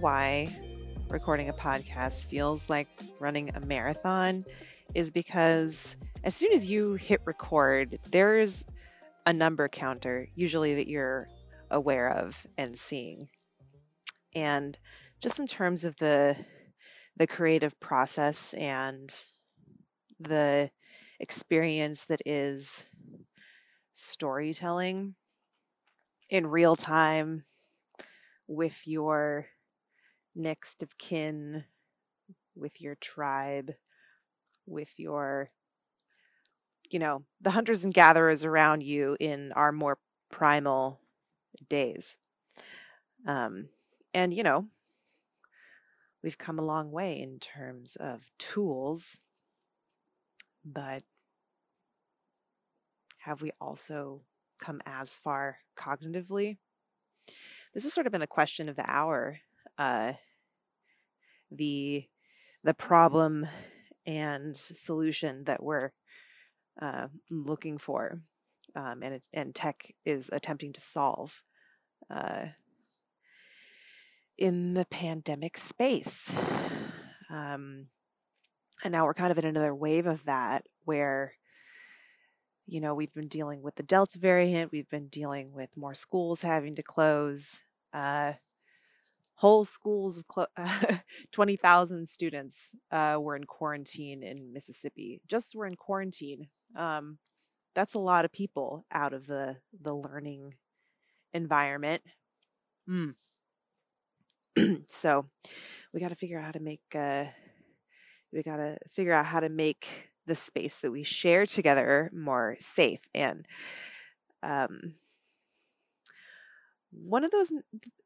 why recording a podcast feels like running a marathon is because as soon as you hit record, there's a number counter, usually that you're aware of and seeing. And just in terms of the the creative process and the experience that is storytelling in real time with your next of kin, with your tribe, with your, you know, the hunters and gatherers around you in our more primal days. Um, and, you know, we've come a long way in terms of tools, but have we also come as far cognitively? This has sort of been the question of the hour. Uh, the the problem and solution that we're uh, looking for, um, and it, and tech is attempting to solve uh, in the pandemic space. Um, and now we're kind of in another wave of that where you know, we've been dealing with the Delta variant, we've been dealing with more schools having to close. Uh, whole schools of clo- 20,000 students uh, were in quarantine in Mississippi. Just were in quarantine. Um, that's a lot of people out of the the learning environment. Mm. so we got to figure out how to make. Uh, we got to figure out how to make the space that we share together more safe and um, one of those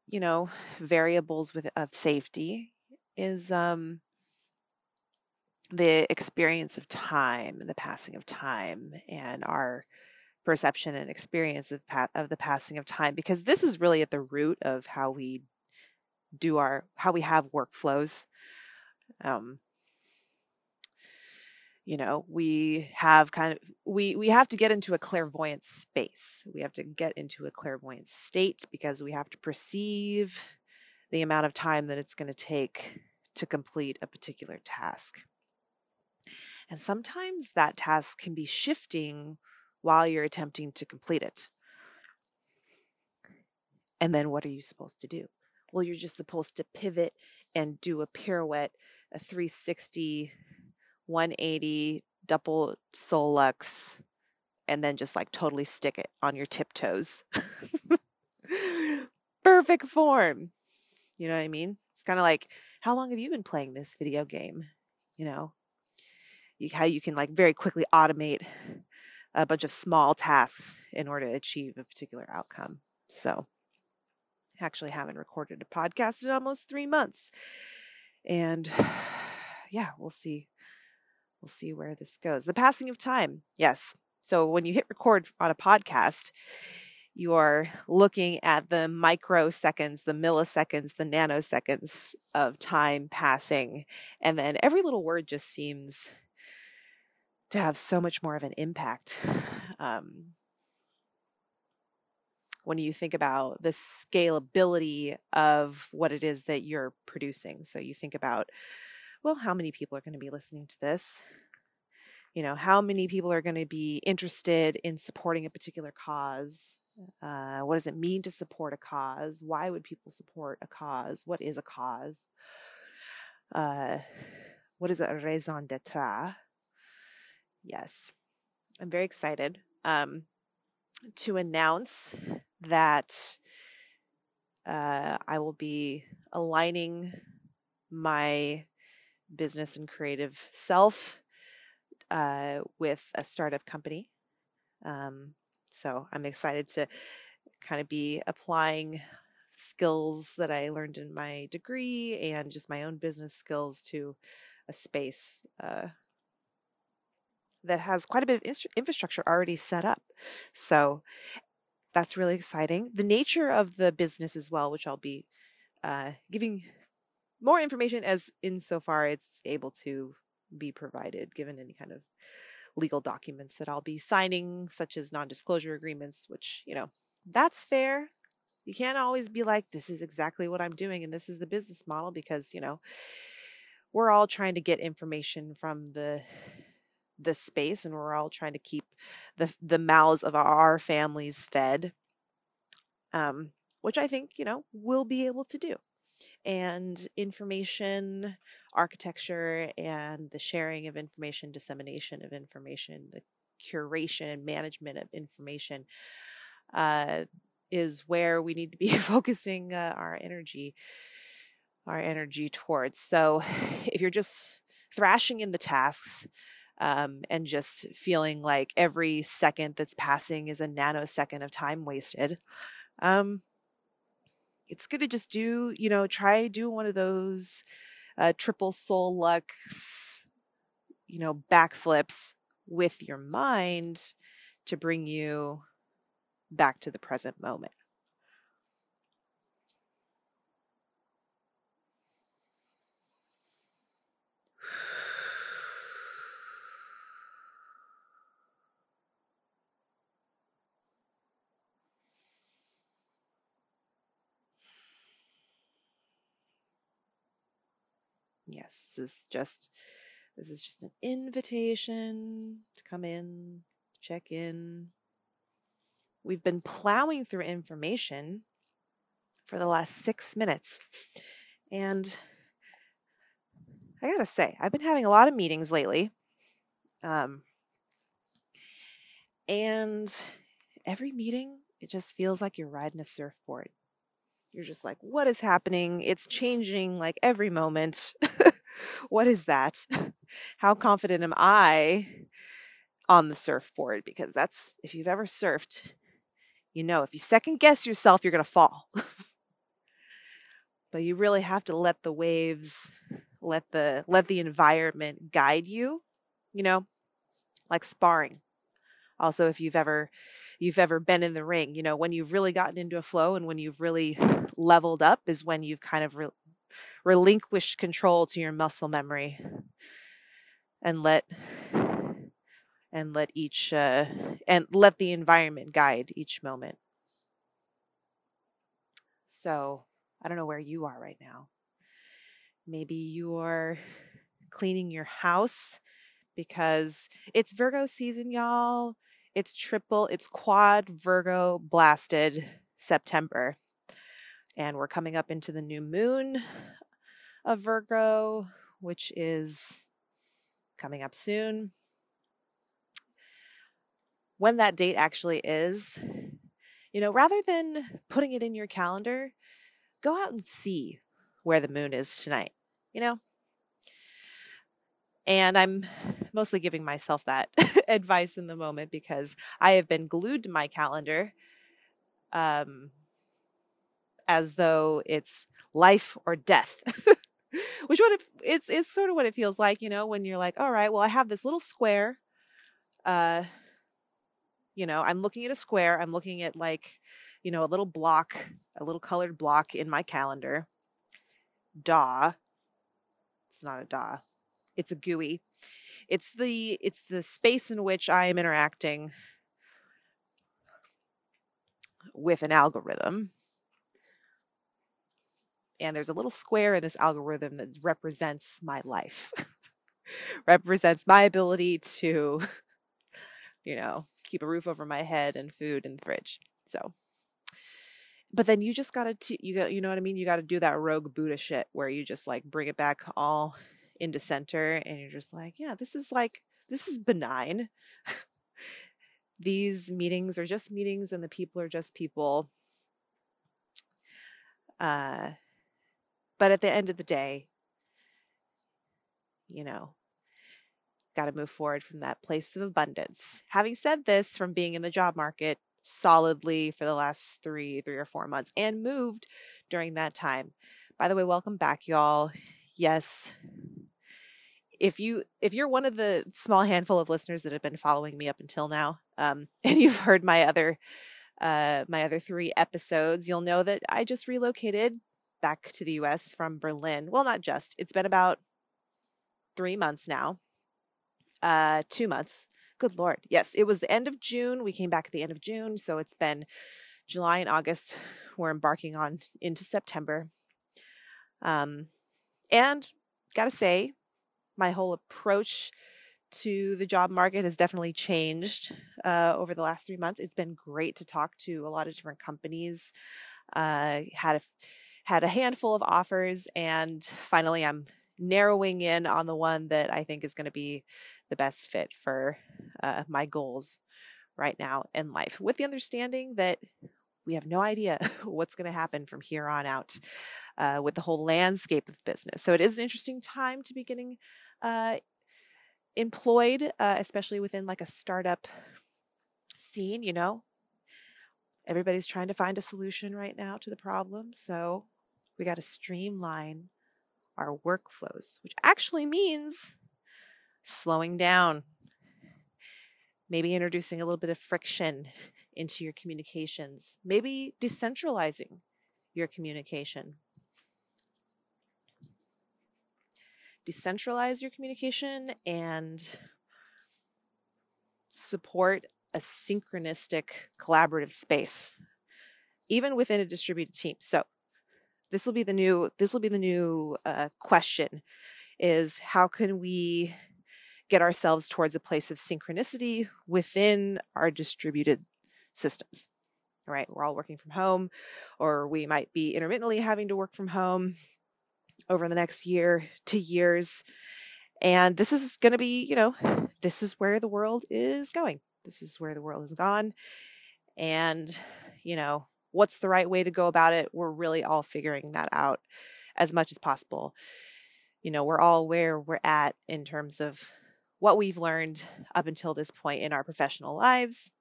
you know variables with of safety is um, the experience of time and the passing of time and our perception and experience of, pa- of the passing of time because this is really at the root of how we do our how we have workflows. Um, you know we have kind of we we have to get into a clairvoyant space. We have to get into a clairvoyant state because we have to perceive the amount of time that it's going to take to complete a particular task. And sometimes that task can be shifting while you're attempting to complete it. And then what are you supposed to do? Well you're just supposed to pivot and do a pirouette a 360 180 double Solux and then just like totally stick it on your tiptoes. Perfect form. You know what I mean? It's kind of like, how long have you been playing this video game? You know, you, how you can like very quickly automate a bunch of small tasks in order to achieve a particular outcome. So, actually haven't recorded a podcast in almost three months. And yeah, we'll see we'll see where this goes. The passing of time. Yes. So when you hit record on a podcast, you are looking at the microseconds, the milliseconds, the nanoseconds of time passing. And then every little word just seems to have so much more of an impact. Um, when you think about the scalability of what it is that you're producing. So you think about well, how many people are going to be listening to this? You know, how many people are going to be interested in supporting a particular cause? Uh, what does it mean to support a cause? Why would people support a cause? What is a cause? Uh, what is a raison d'etre? Yes, I'm very excited um, to announce that uh, I will be aligning my business and creative self uh, with a startup company. Um, so I'm excited to kind of be applying skills that I learned in my degree and just my own business skills to a space uh, that has quite a bit of infrastructure already set up. So that's really exciting. The nature of the business as well, which I'll be uh, giving more information as insofar it's able to be provided given any kind of legal documents that I'll be signing, such as non disclosure agreements, which, you know, that's fair. You can't always be like, this is exactly what I'm doing and this is the business model because, you know, we're all trying to get information from the the space and we're all trying to keep the the mouths of our families fed um, which i think you know we'll be able to do and information architecture and the sharing of information dissemination of information the curation and management of information uh, is where we need to be focusing uh, our energy our energy towards. So if you're just thrashing in the tasks um, and just feeling like every second that's passing is a nanosecond of time wasted um, it's good to just do, you know, try do one of those uh, triple soul lux, you know, backflips with your mind to bring you back to the present moment. Yes, this is just this is just an invitation to come in, check in. We've been plowing through information for the last 6 minutes. And I got to say, I've been having a lot of meetings lately. Um and every meeting it just feels like you're riding a surfboard you're just like, what is happening? It's changing like every moment. what is that? How confident am I on the surfboard? Because that's, if you've ever surfed, you know, if you second guess yourself, you're going to fall. but you really have to let the waves, let the, let the environment guide you, you know, like sparring. Also, if you've ever, you've ever been in the ring, you know, when you've really gotten into a flow and when you've really leveled up is when you've kind of re- relinquished control to your muscle memory and let and let each uh, and let the environment guide each moment. So i don't know where you are right now. Maybe you're cleaning your house because it's virgo season y'all. It's triple it's quad virgo blasted september. And we're coming up into the new moon of Virgo, which is coming up soon. When that date actually is, you know, rather than putting it in your calendar, go out and see where the moon is tonight, you know? And I'm mostly giving myself that advice in the moment because I have been glued to my calendar um, as though it's life or death. Which what it, it's it's sort of what it feels like, you know, when you're like, all right, well, I have this little square. Uh, you know, I'm looking at a square. I'm looking at like, you know, a little block, a little colored block in my calendar. Da. It's not a da. It's a GUI. It's the it's the space in which I am interacting with an algorithm and there's a little square in this algorithm that represents my life represents my ability to you know keep a roof over my head and food in the fridge so. But then you just gotta you got you know what i mean? You gotta do that rogue buddha shit where you just like bring it back all into center and you're just like yeah this is like this is benign. These meetings are just meetings and the people are just people. Uh but at the end of the day, you know, got to move forward from that place of abundance. Having said this, from being in the job market solidly for the last three, three or four months and moved during that time. By the way, welcome back, y'all. Yes. If you if you're one of the small handful of listeners that have been following me up until now, um, and you've heard my other uh, my other three episodes, you'll know that I just relocated back to the US from Berlin. Well, not just, it's been about three months now, uh, two months, Good Lord. Yes, it was the end of June. We came back at the end of June. So it's been July and August. We're embarking on into September. Um, and gotta say, my whole approach to the job market has definitely changed uh, over the last three months. It's been great to talk to a lot of different companies. Uh, had a had a handful of offers, and finally, I'm narrowing in on the one that I think is going to be the best fit for uh, my goals right now in life, with the understanding that we have no idea what's going to happen from here on out uh, with the whole landscape of business. So it is an interesting time to be getting uh, employed, uh, especially within like a startup scene, you know. Everybody's trying to find a solution right now to the problem. So we got to streamline our workflows, which actually means slowing down, maybe introducing a little bit of friction into your communications, maybe decentralizing your communication. Decentralize your communication and support a synchronistic collaborative space, even within a distributed team. So, this will be the new this will be the new uh, question is how can we get ourselves towards a place of synchronicity within our distributed systems right? We're all working from home or we might be intermittently having to work from home over the next year to years and this is going to be you know this is where the world is going. This is where the world has gone and you know what's the right way to go about it. We're really all figuring that out as much as possible. You know, we're all where we're at in terms of what we've learned up until this point in our professional lives.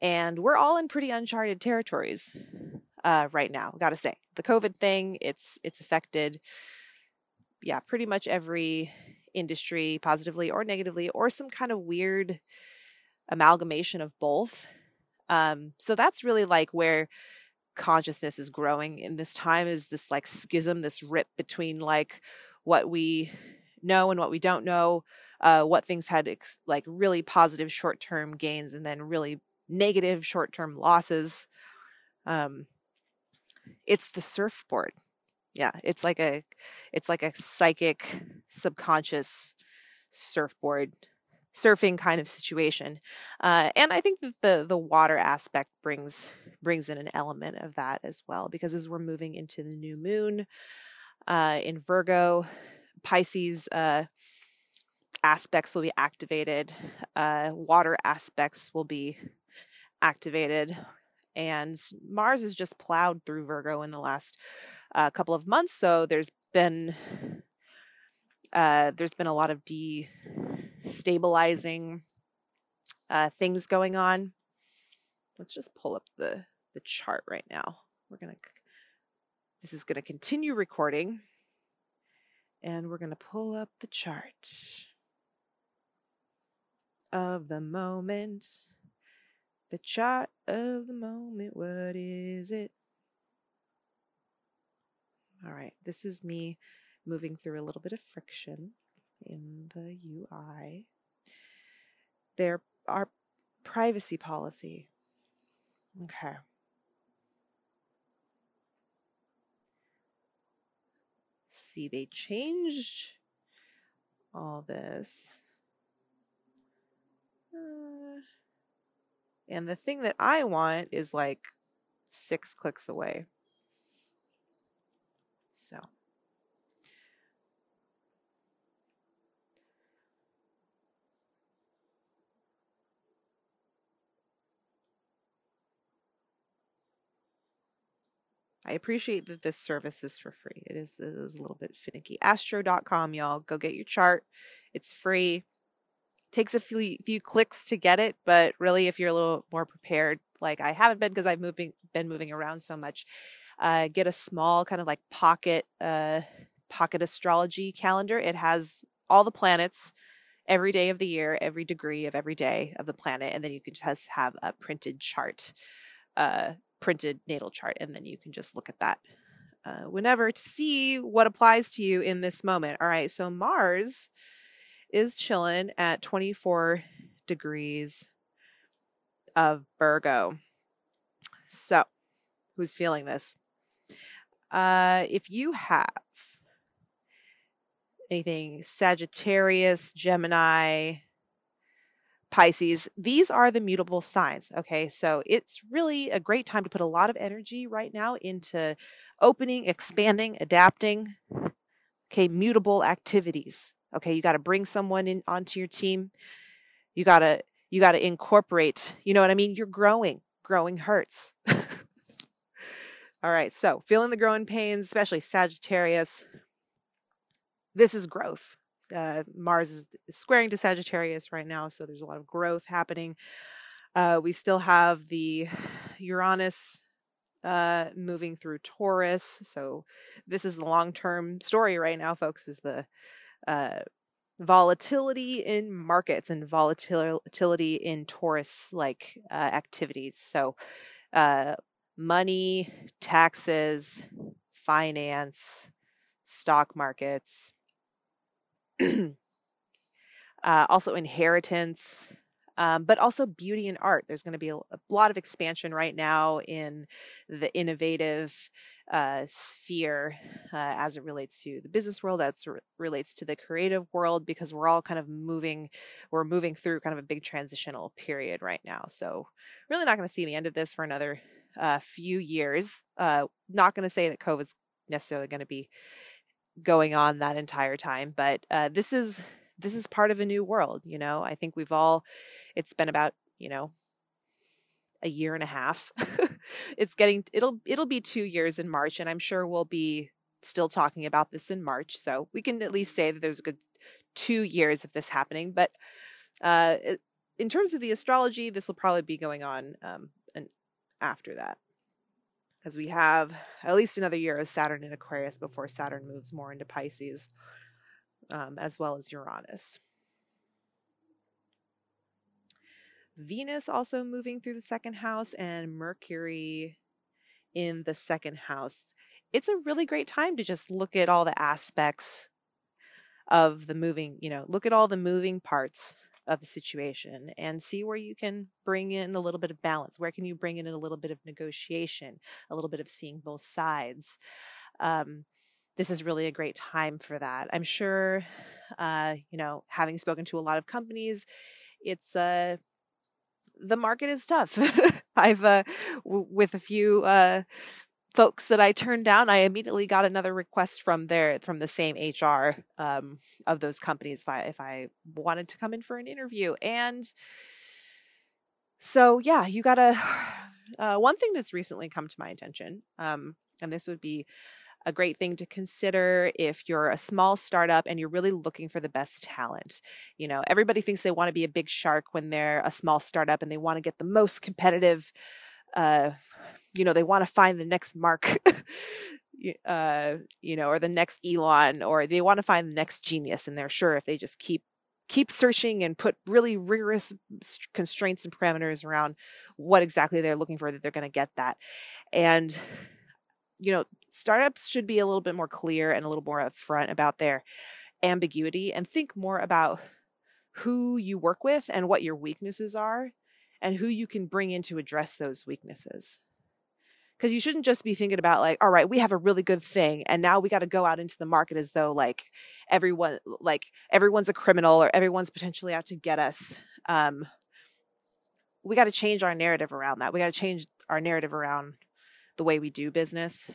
And we're all in pretty uncharted territories uh, right now. Got to say, the COVID thing it's it's affected, yeah, pretty much every industry, positively or negatively, or some kind of weird amalgamation of both. Um, so that's really like where consciousness is growing in this time is this like schism, this rip between like what we know and what we don't know, uh, what things had ex- like really positive short term gains and then really negative short term losses. Um, it's the surfboard. Yeah, it's like a it's like a psychic subconscious surfboard surfing kind of situation. Uh, and I think that the the water aspect brings brings in an element of that as well because as we're moving into the new moon uh, in Virgo, Pisces uh, aspects will be activated, uh, water aspects will be activated, and Mars has just plowed through Virgo in the last uh, couple of months. So there's been uh, there's been a lot of destabilizing uh, things going on. Let's just pull up the the chart right now. We're gonna. This is gonna continue recording, and we're gonna pull up the chart of the moment. The chart of the moment. What is it? All right, this is me moving through a little bit of friction in the UI. There are privacy policy. Okay. See, they changed all this. Uh, and the thing that I want is like six clicks away. So. I appreciate that this service is for free. It is, it is a little bit finicky. Astro.com, y'all. Go get your chart. It's free. Takes a few, few clicks to get it, but really, if you're a little more prepared, like I haven't been because I've moving been moving around so much, uh, get a small kind of like pocket uh, pocket astrology calendar. It has all the planets every day of the year, every degree of every day of the planet, and then you can just have a printed chart uh, printed natal chart, and then you can just look at that uh, whenever to see what applies to you in this moment. All right, so Mars is chilling at 24 degrees of Virgo. So, who's feeling this? Uh, if you have anything Sagittarius, Gemini, Pisces, these are the mutable signs. Okay. So it's really a great time to put a lot of energy right now into opening, expanding, adapting. Okay. Mutable activities. Okay. You got to bring someone in onto your team. You got to, you got to incorporate, you know what I mean? You're growing. Growing hurts. All right. So feeling the growing pains, especially Sagittarius. This is growth uh, Mars is squaring to Sagittarius right now, so there's a lot of growth happening. Uh, we still have the Uranus uh, moving through Taurus, so this is the long term story right now, folks. Is the uh, volatility in markets and volatility in Taurus like uh, activities. So, uh, money, taxes, finance, stock markets, uh, also inheritance, um, but also beauty and art. There's going to be a, a, lot of expansion right now in the innovative uh, sphere uh, as it relates to the business world, as it relates to the creative world, because we're all kind of moving, we're moving through kind of a big transitional period right now. So, really not going to see the end of this for another uh, few years. Uh, not going to say that COVID's necessarily going to be going on that entire time. But uh, this is this is part of a new world. You know, I think we've all. It's been about you know a year and a half. it's getting it'll it'll be two years in March, and I'm sure we'll be still talking about this in March. So we can at least say that there's a good two years of this happening. But uh, in terms of the astrology, this will probably be going on um, and after that because we have at least another year of Saturn in Aquarius before Saturn moves more into Pisces, um, as well as Uranus. Venus also moving through the second house, and Mercury in the second house. It's a really great time to just look at all the aspects of the moving, you know, look at all the moving parts of the situation and see where you can bring in a little bit of balance. Where can you bring in a little bit of negotiation, a little bit of seeing both sides? Um, this is really a great time for that. I'm sure, uh, you know, having spoken to a lot of companies, it's uh, the market is tough. I've uh, w- with a few uh, folks that I turned down, I immediately got another request from their from the same HR um, of those companies if I if I wanted to come in for an interview. And so yeah, you gotta. Uh, one thing that's recently come to my attention, um, and this would be a great thing to consider if you're a small startup and you're really looking for the best talent. You know, everybody thinks they want to be a big shark when they're a small startup and they want to get the most competitive uh, you know they want to find the next mark uh you know or the next elon or they want to find the next genius and they're sure if they just keep keep searching and put really rigorous constraints and parameters around what exactly they're looking for that they're going to get that. And you know startups should be a little bit more clear and a little more upfront about their ambiguity and think more about who you work with and what your weaknesses are and who you can bring in to address those weaknesses because you shouldn't just be thinking about like all right we have a really good thing and now we got to go out into the market as though like everyone like everyone's a criminal or everyone's potentially out to get us. Um we got to change our narrative around that. We got to change our narrative around the way we do business.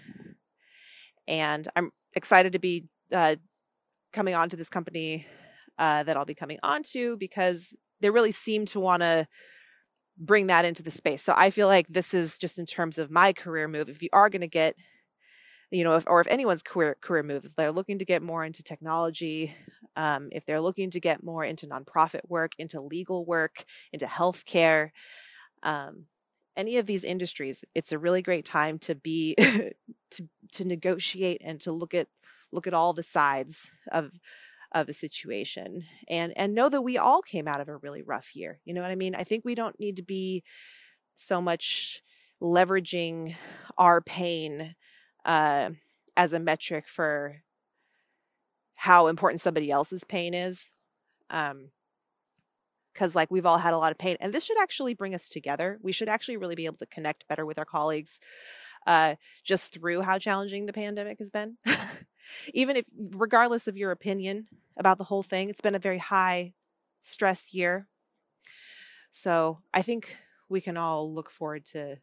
And i'm excited to be uh, coming on to this company uh, that i'll be coming on to because they really seem to want to bring that into the space. So I feel like this is just in terms of my career move. If you are going to get, you know, if, or if anyone's career career move, if they're looking to get more into technology, um, if they're looking to get more into nonprofit work, into legal work, into healthcare, um, any of these industries, it's a really great time to be to to negotiate and to look at look at all the sides of of a situation and and know that we all came out of a really rough year you know what i mean? I think we don't need to be so much leveraging our pain uh, as a metric for how important somebody else's pain is Um, because like we've all had a lot of pain and this should actually bring us together. We should actually really be able to connect better with our colleagues uh, just through how challenging the pandemic has been. Even if regardless of your opinion about the whole thing it's been a very high stress year. So i think we can all look forward to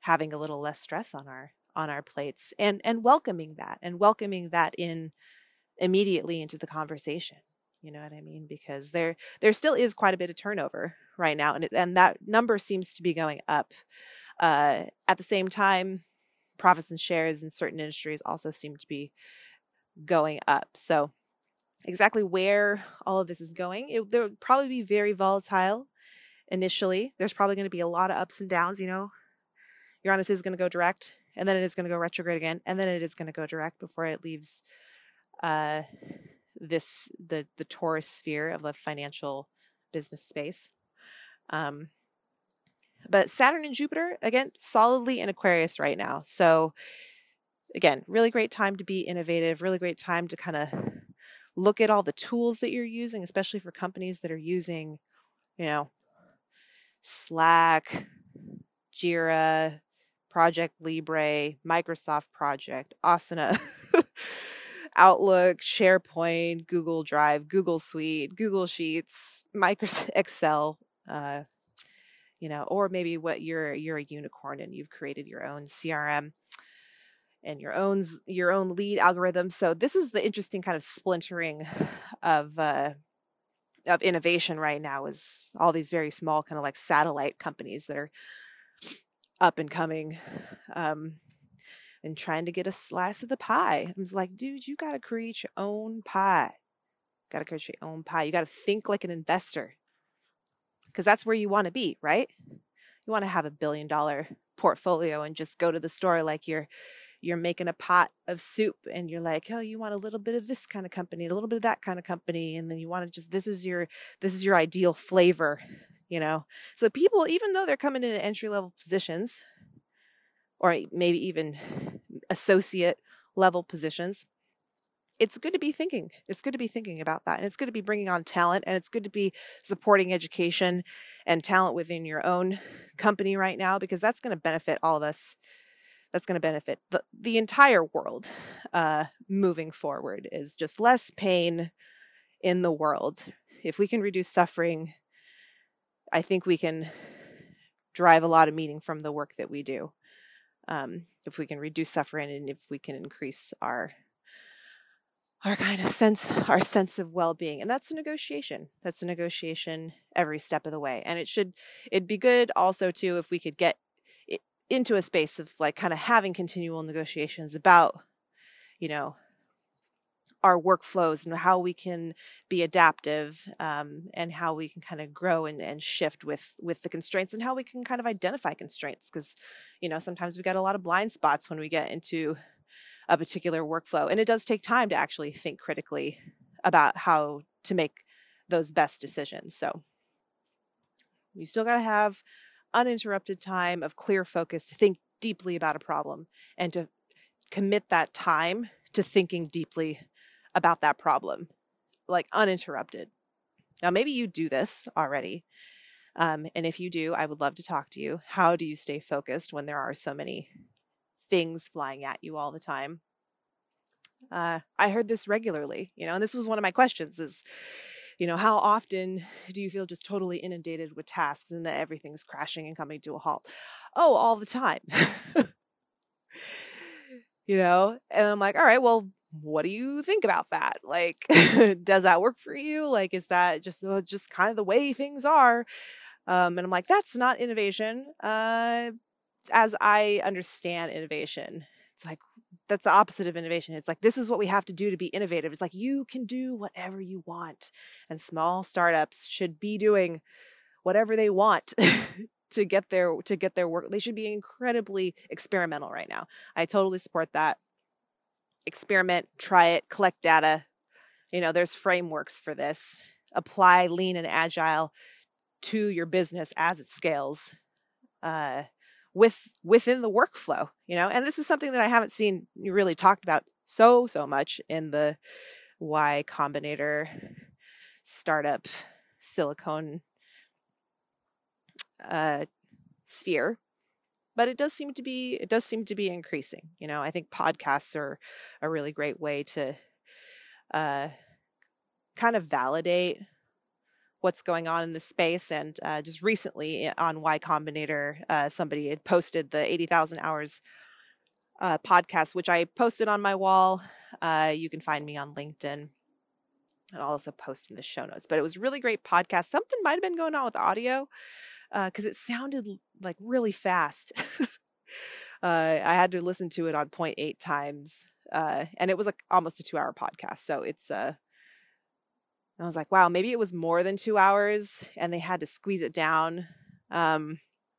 having a little less stress on our on our plates and and welcoming that and welcoming that in immediately into the conversation. You know what i mean? Because there there still is quite a bit of turnover right now and and that number seems to be going up uh, at the same time profits and shares in certain industries also seem to be going up. So exactly where all of this is going it, there would probably be very volatile initially. There's probably going to be a lot of ups and downs you know? Uranus is going to go direct and then it is going to go retrograde again and then it is going to go direct before it leaves uh this the the Taurus sphere of the financial business space. Um, but Saturn and Jupiter again solidly in Aquarius right now. So again, really great time to be innovative, really great time to kind of look at all the tools that you're using, especially for companies that are using, you know, Slack, Jira, Project Libre, Microsoft Project, Asana. Outlook, SharePoint, Google Drive, Google Suite, Google Sheets, Microsoft Excel, uh, you know, or maybe what you're you're a unicorn and you've created your own CRM and your own your own lead algorithm. So this is the interesting kind of splintering of uh, of innovation right now is all these very small kind of like satellite companies that are up and coming. Um, and trying to get a slice of the pie. I was like, dude, you got to create your own pie. Got to create your own pie. You got to think like an investor because that's where you want to be, right? You want to have a billion dollar portfolio and just go to the store like you're you're making a pot of soup and you're like oh you want a little bit of this kind of company a little bit of that kind of company and then you want to just this is your this is your ideal flavor you know so people even though they're coming into entry level positions or maybe even associate level positions it's good to be thinking it's good to be thinking about that and it's good to be bringing on talent and it's good to be supporting education and talent within your own company right now because that's going to benefit all of us that's going to benefit the, the entire world uh, moving forward is just less pain in the world. If we can reduce suffering i think we can drive a lot of meaning from the work that we do um, if we can reduce suffering and if we can increase our our kind of sense our sense of well-being and that's a negotiation. That's a negotiation every step of the way and it should it'd be good also too if we could get into a space of like kind of having continual negotiations about you know our workflows and how we can be adaptive um, and how we can kind of grow and, and shift with with the constraints and how we can kind of identify constraints because you know sometimes we got a lot of blind spots when we get into a particular workflow and it does take time to actually think critically about how to make those best decisions so you still got to have uninterrupted time of clear focus to think deeply about a problem and to commit that time to thinking deeply about that problem, like uninterrupted. Now, maybe you do this already. Um, and if you do, I would love to talk to you. How do you stay focused when there are so many things flying at you all the time? Uh, I heard this regularly, you know, and this was one of my questions is, you know, how often do you feel just totally inundated with tasks and that everything's crashing and coming to a halt? Oh, all the time. you know, and I'm like, all right, well, what do you think about that? Like, does that work for you? Like, is that just uh, just kind of the way things are? Um, and I'm like, that's not innovation. Uh, as I understand innovation, it's like that's the opposite of innovation. It's like this is what we have to do to be innovative. It's like you can do whatever you want, and small startups should be doing whatever they want to get their to get their work. They should be incredibly experimental right now. I totally support that experiment, try it, collect data. You know, there's frameworks for this. Apply lean and agile to your business as it scales uh, with within the workflow. You know, and this is something that I haven't seen really talked about so so much in the Y Combinator startup silicone uh, sphere but it does seem to be it does seem to be increasing you know i think podcasts are a really great way to uh, kind of validate what's going on in the space and uh, just recently eh, on y combinator uh, somebody had posted the 80000 hours uh, podcast which i posted on my wall uh, you can find me on linkedin and I'll also post in the show notes. But it was a really great podcast. Something might have been going on with audio because uh, it sounded like really fast. uh, I had to listen to it on 0.8 times, and it was like almost a two-hour podcast. So it's uh, I was like, wow, maybe it was more than two hours, and they had to squeeze it down. Um,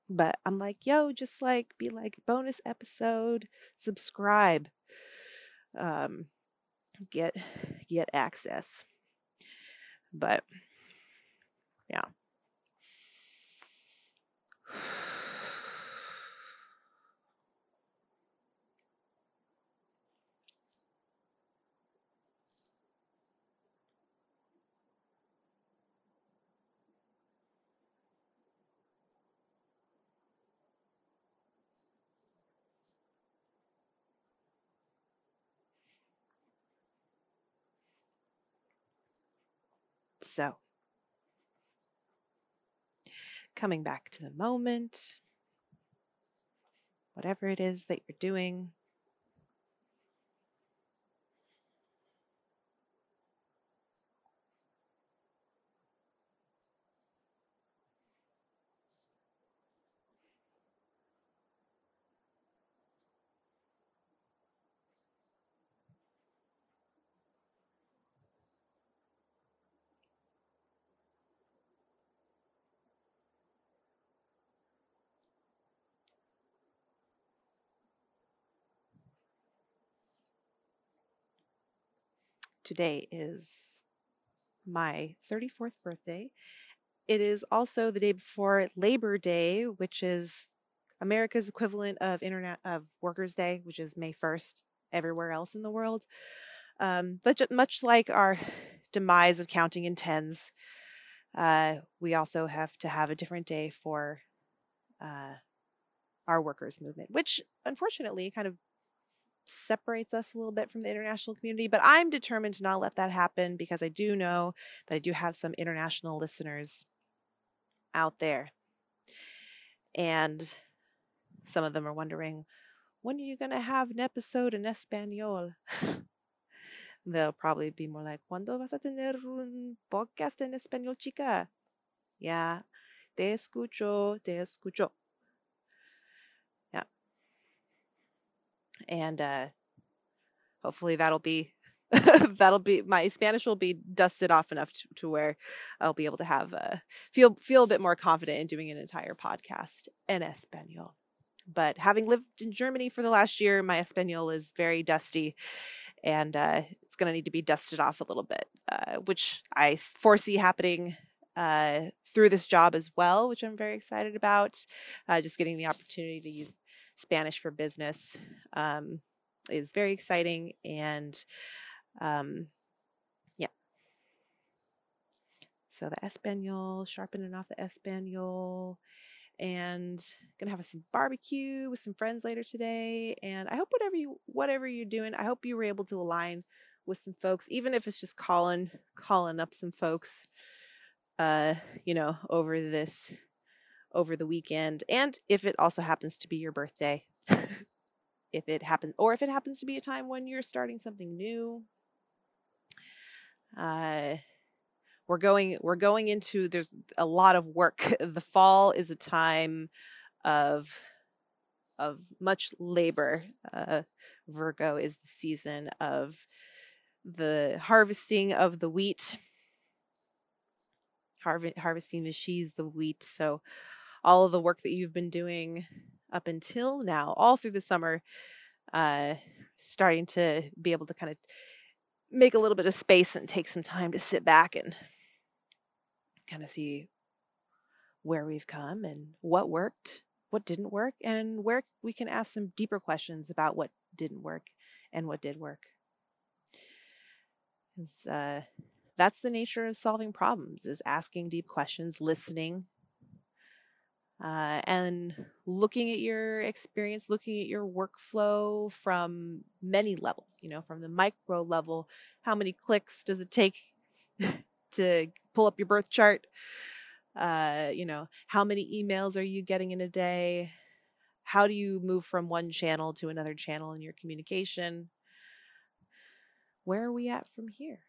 but I'm like, yo, just like be like bonus episode, subscribe, um, get get access. But yeah. So, coming back to the moment, whatever it is that you're doing, today is my 34th birthday. It is also the day before Labor Day, which is America's equivalent of International Workers' Day, which is May 1st everywhere else in the world. Um, but much like our demise of counting in tens, uh, we also have to have a different day for uh, our workers' movement, which unfortunately kind of separates us a little bit from the international community, but I'm determined to not let that happen because I do know that I do have some international listeners out there. And some of them are wondering, when are you going to have an episode in Espanol? They'll probably be more like, ¿Cuándo vas a tener un podcast en español, chica? Yeah, te escucho, te escucho. And uh, hopefully that'll be that'll be my Spanish will be dusted off enough to, to where I'll be able to have uh, feel feel a bit more confident in doing an entire podcast in Espanol. But having lived in Germany for the last year, my Espanol is very dusty, and uh, it's going to need to be dusted off a little bit, uh, which I foresee happening uh, through this job as well, which I'm very excited about. Uh, just getting the opportunity to use Spanish for business um, is very exciting. And um, yeah. So the Espanol, sharpening off the Espanol, and gonna have some barbecue with some friends later today. And I hope whatever you whatever you're doing, I hope you were able to align with some folks, even if it's just calling calling up some folks, uh, you know, over this over the weekend. And if it also happens to be your birthday, if it happens, or if it happens to be a time when you're starting something new, uh, we're going we're going into there's a lot of work. The fall is a time of of much labor. Uh, virgo is the season of the harvesting of the wheat. Harv- harvesting the sheaves the wheat so all of the work that you've been doing up until now, all through the summer, uh, starting to be able to kind of make a little bit of space and take some time to sit back and kind of see where we've come and what worked, what didn't work, and where we can ask some deeper questions about what didn't work and what did work. Uh, that's the nature of solving problems is asking deep questions, listening, uh, and looking at your experience, looking at your workflow from many levels, you know, from the micro level, how many clicks does it take to pull up your birth chart? Uh, you know, how many emails are you getting in a day? How do you move from one channel to another channel in your communication? Where are we at from here?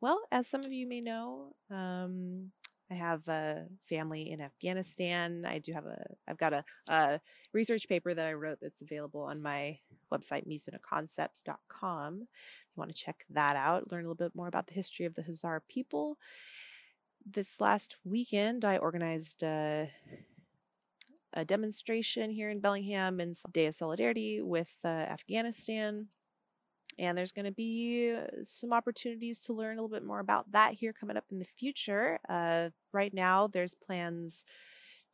Well, as some of you may know, um, I have a family in Afghanistan. I do have a, I've got a, a research paper that I wrote that's available on my website, misunaconcepts.com. If you want to check that out, learn a little bit more about the history of the Hazara people. This last weekend, I organized a, a demonstration here in Bellingham and Day of Solidarity with uh, Afghanistan and there's going to be uh, some opportunities to learn a little bit more about that here coming up in the future. Uh, right now, there's plans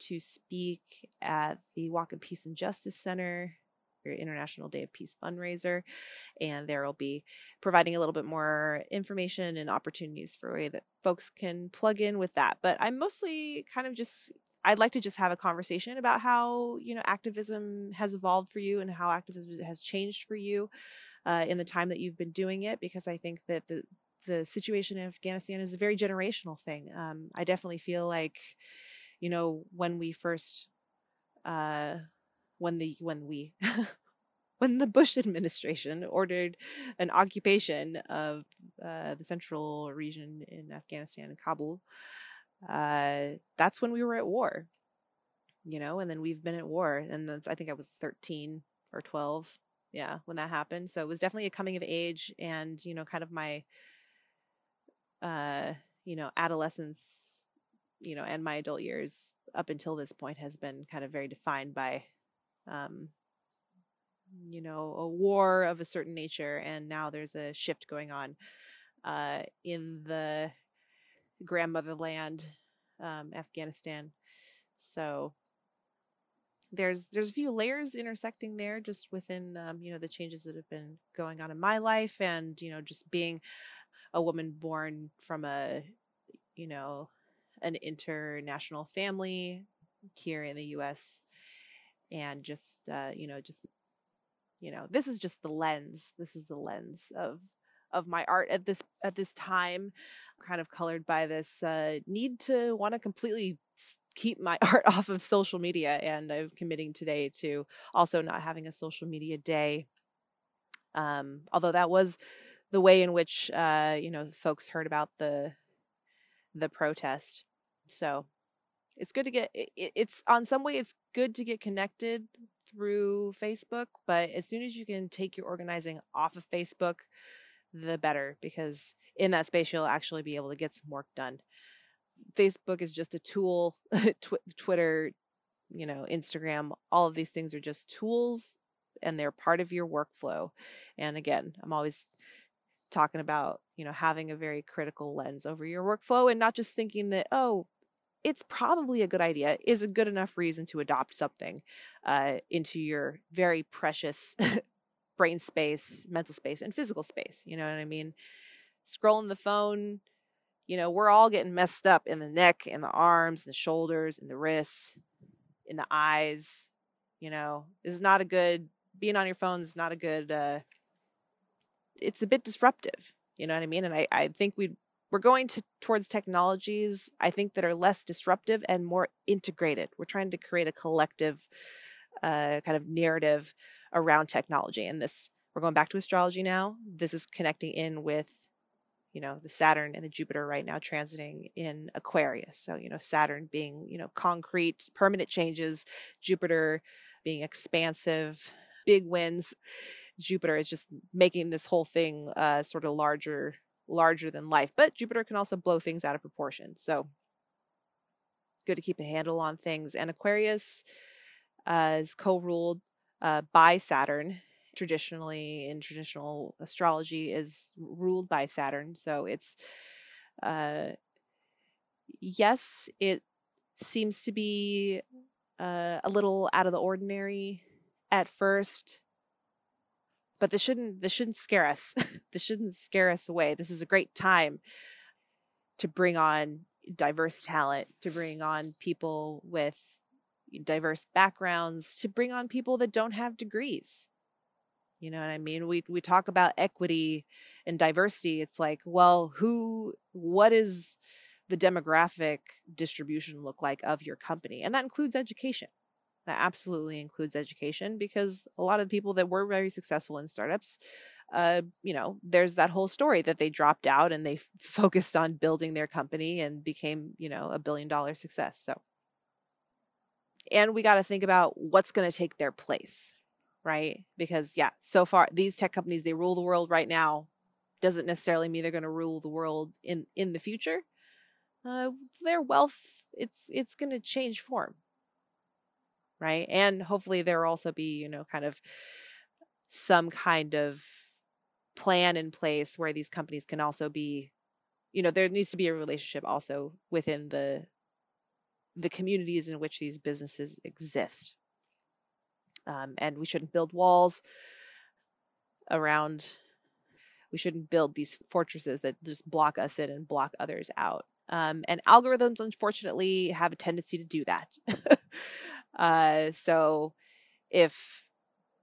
to speak at the Whatcom Peace and Justice Center, your International Day of Peace fundraiser, and there will be providing a little bit more information and opportunities for a way that folks can plug in with that. But I'm mostly kind of just I'd like to just have a conversation about how you know activism has evolved for you and how activism has changed for you uh, in the time that you've been doing it because I think that the the situation in Afghanistan is a very generational thing. Um, I definitely feel like, you know, when we first, uh, when the when we when the Bush administration ordered an occupation of uh, the central region in Afghanistan and Kabul, uh, that's when we were at war. You know, and then we've been at war, and I think I was thirteen or twelve yeah when that happened so it was definitely a coming of age and you know kind of my uh you know adolescence you know and my adult years up until this point has been kind of very defined by um you know a war of a certain nature and now there's a shift going on uh in the grandmother land um afghanistan. So there's there's a few layers intersecting there just within um, you know the changes that have been going on in my life and you know just being a woman born from a you know an international family here in the US and just uh, you know just you know this is just the lens this is the lens of of my art at this at this time kind of colored by this uh, need to want to completely keep my art off of social media and i'm committing today to also not having a social media day. Um, although that was the way in which uh, you know folks heard about the the protest. So it's good to get it, it's on some way it's good to get connected through facebook but as soon as you can take your organizing off of facebook the better because in that space you'll actually be able to get some work done. Facebook is just a tool, Tw- Twitter, you know, Instagram, all of these things are just tools and they're part of your workflow. And again, I'm always talking about, you know, having a very critical lens over your workflow and not just thinking that, oh, it's probably a good idea is a good enough reason to adopt something uh, into your very precious brain space, mental space, and physical space. You know what I mean? Scrolling the phone, you know, we're all getting messed up in the neck, in the arms, in the shoulders, in the wrists, in the eyes. You know, this is not a good being on your phone is not a good uh it's a bit disruptive. You know what I mean? And I, I think we we're going to towards technologies I think that are less disruptive and more integrated. We're trying to create a collective uh, kind of narrative around technology. And this, we're going back to astrology now. This is connecting in with, you know, the Saturn and the Jupiter right now transiting in Aquarius. So, you know, Saturn being, you know, concrete, permanent changes, Jupiter being expansive, big wins. Jupiter is just making this whole thing uh, sort of larger, larger than life. But Jupiter can also blow things out of proportion. So, good to keep a handle on things. And Aquarius uh, is co-ruled uh, by Saturn. Traditionally, in traditional astrology, is ruled by Saturn. So it's, uh, yes, it seems to be uh, a little out of the ordinary at first, but this shouldn't this shouldn't scare us. this shouldn't scare us away. This is a great time. to bring on diverse talent, to bring on people with diverse backgrounds, to bring on people that don't have degrees. You know what I mean? We we talk about equity and diversity. It's like, well, who what is the demographic distribution look like of your company? And that includes education. That absolutely includes education because a lot of people that were very successful in startups uh, you know, there's that whole story that they dropped out and they f- focused on building their company and became, you know, a billion dollar success. So, and we got to think about what's going to take their place, right? Because, yeah, so far, these tech companies, they rule the world right now. Doesn't necessarily mean they're going to rule the world in in the future. Uh, their wealth, it's it's going to change form, right? And hopefully, there will also be, you know, kind of some kind of plan in place where these companies can also be you know there needs to be a relationship also within the the communities in which these businesses exist. Um, and we shouldn't build walls around we shouldn't build these fortresses that just block us in and block others out. Um, and algorithms unfortunately have a tendency to do that. Uh, so if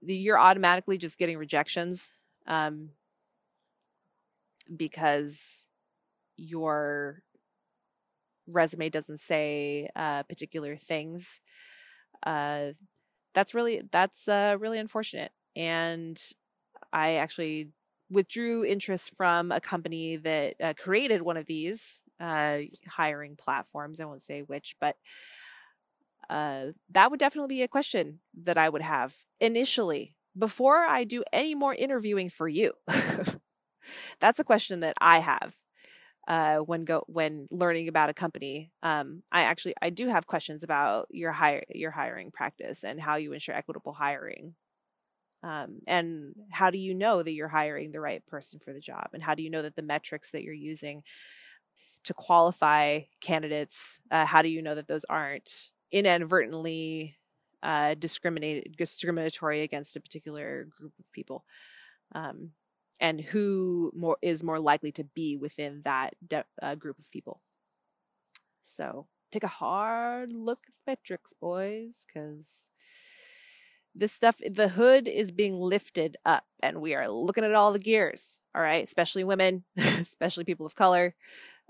you're automatically just getting rejections um, because your resume doesn't say uh, particular things uh, that's really that's uh, really unfortunate. And i actually withdrew interest from a company that uh, created one of these uh, hiring platforms. I won't say which but uh, that would definitely be a question that i would have initially before i do any more interviewing for you. That's a question that I have uh, when go when learning about a company. Um, I actually I do have questions about your hire your hiring practice and how you ensure equitable hiring. Um, and how do you know that you're hiring the right person for the job? And how do you know that the metrics that you're using to qualify candidates, uh, how do you know that those aren't inadvertently uh, discriminated discriminatory against a particular group of people? Um, and who more is more likely to be within that de- uh, group of people. So take a hard look at metrics, boys, because this stuff, the hood is being lifted up, and we are looking at all the gears. All right, especially women, especially people of color,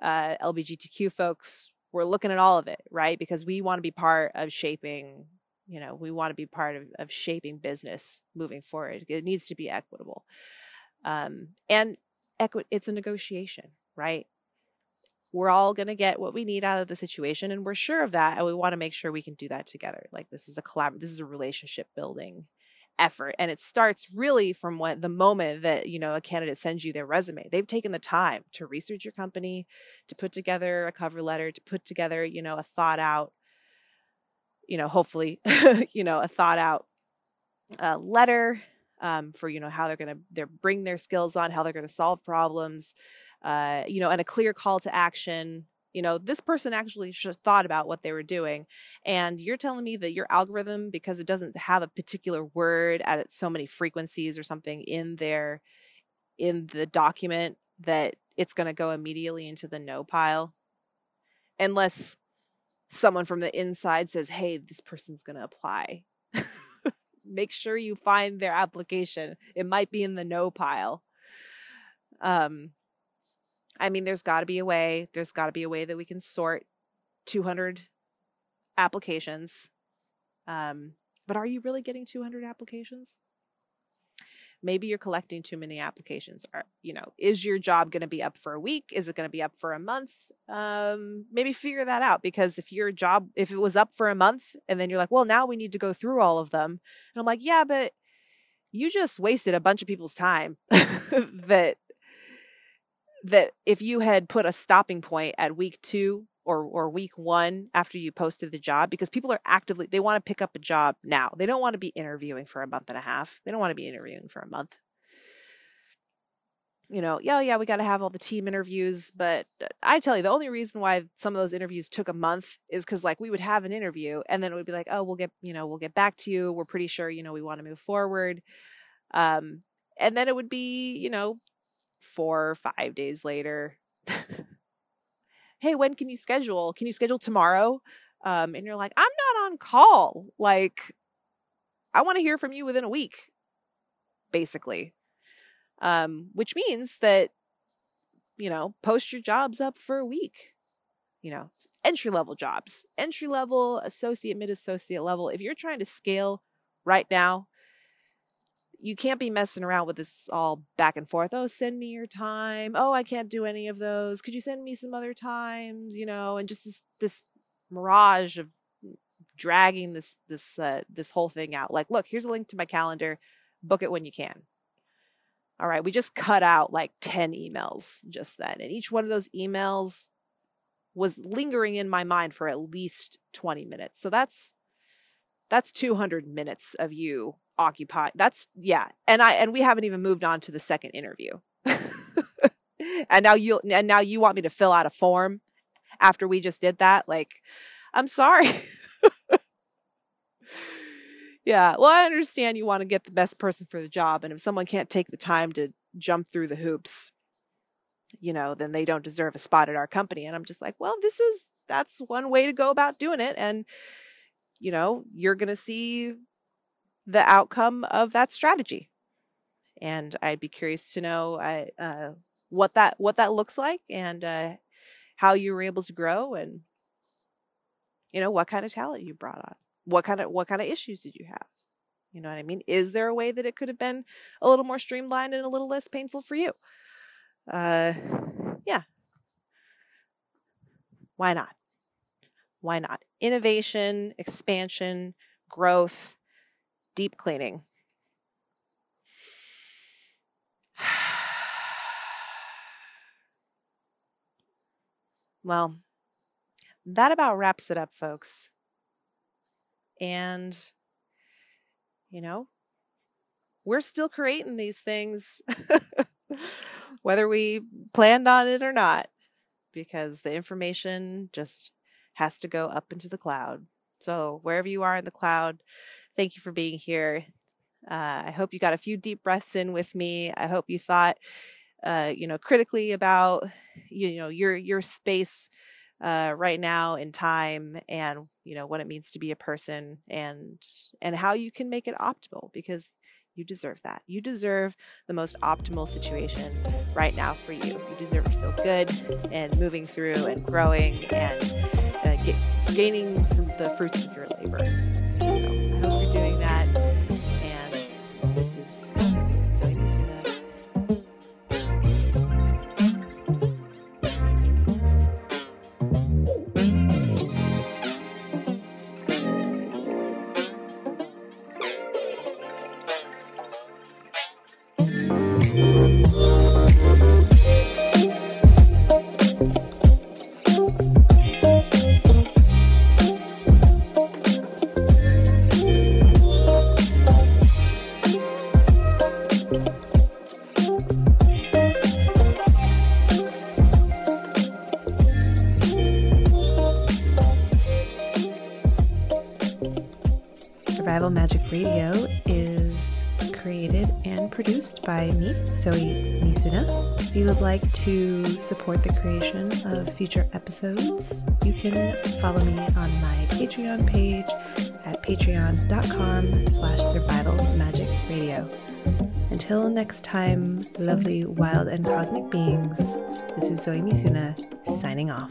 uh, LGBTQ folks. We're looking at all of it, right? Because we want to be part of shaping. You know, we want to be part of, of shaping business moving forward. It needs to be equitable. Um, and equi- it's a negotiation, right? We're all going to get what we need out of the situation, and we're sure of that. And we want to make sure we can do that together. Like this is a collab, this is a relationship building effort, and it starts really from what the moment that you know a candidate sends you their resume. They've taken the time to research your company, to put together a cover letter, to put together you know a thought out, you know, hopefully, you know, a thought out uh, letter um, for you know how they're going to they're bring their skills on, how they're going to solve problems, uh, you know, and a clear call to action. You know, this person actually thought about what they were doing, and you're telling me that your algorithm, because it doesn't have a particular word at so many frequencies or something in there, in the document, that it's going to go immediately into the no pile, unless someone from the inside says, "Hey, this person's going to apply." Make sure you find their application. It might be in the no pile. Um, I mean, there's got to be a way. There's got to be a way that we can sort 200 applications. Um, but are you really getting 200 applications? Maybe you're collecting too many applications or you know is your job going to be up for a week? Is it going to be up for a month? Um, maybe figure that out because if your job if it was up for a month and then you're like well now we need to go through all of them and i'm like yeah but you just wasted a bunch of people's time that that if you had put a stopping point at week two or or week one after you posted the job because people are actively they want to pick up a job now. They don't want to be interviewing for a month and a half. They don't want to be interviewing for a month. You know, yeah, yeah, we got to have all the team interviews, but I tell you, the only reason why some of those interviews took a month is because like we would have an interview and then it would be like, oh, we'll get, you know, we'll get back to you. We're pretty sure, you know, we want to move forward. Um, and then it would be, you know, four or five days later hey, when can you schedule? Can you schedule tomorrow? Um, and you're like, I'm not on call. Like, I want to hear from you within a week, basically. Um, which means that, you know, post your jobs up for a week. You know, entry level jobs, entry level, associate, mid associate level. If you're trying to scale right now, you can't be messing around with this all back and forth. Oh, send me your time. Oh, I can't do any of those. Could you send me some other times? You know, and just this this mirage of dragging this this uh, this whole thing out. Like, look, here's a link to my calendar. Book it when you can. All right, we just cut out like 10 emails just then. And each one of those emails was lingering in my mind for at least 20 minutes. So that's that's 200 minutes of you occupied. That's yeah. And I and we haven't even moved on to the second interview. and now you and now you want me to fill out a form after we just did that? Like I'm sorry. yeah. Well, I understand you want to get the best person for the job and if someone can't take the time to jump through the hoops, you know, then they don't deserve a spot at our company. And I'm just like, well, this is that's one way to go about doing it and you know, you're to see the outcome of that strategy. And I'd be curious to know uh, what that what that looks like and uh, how you were able to grow and you know what kind of talent you brought on. What kind of what kind of issues did you have? You know what I mean? Is there a way that it could have been a little more streamlined and a little less painful for you? Uh, yeah. Why not? Why not? Innovation, expansion, growth, deep cleaning. well, that about wraps it up, folks. And, you know, we're still creating these things, whether we planned on it or not, because the information just has to go up into the cloud. So, wherever you are in the cloud, thank you for being here. Uh, I hope you got a few deep breaths in with me. I hope you thought, uh, you know, critically about, you know, your your space uh, right now in time, and you know what it means to be a person, and and how you can make it optimal because you deserve that. You deserve the most optimal situation right now for you. You deserve to feel good and moving through and growing and uh, get, gaining some the fruits of your labor. By me, Zoe Misuna. If you would like to support the creation of future episodes, you can follow me on my Patreon page at patreon.com slash survival magic radio. Until next time, lovely, wild, and cosmic beings, this is Zoe Misuna signing off.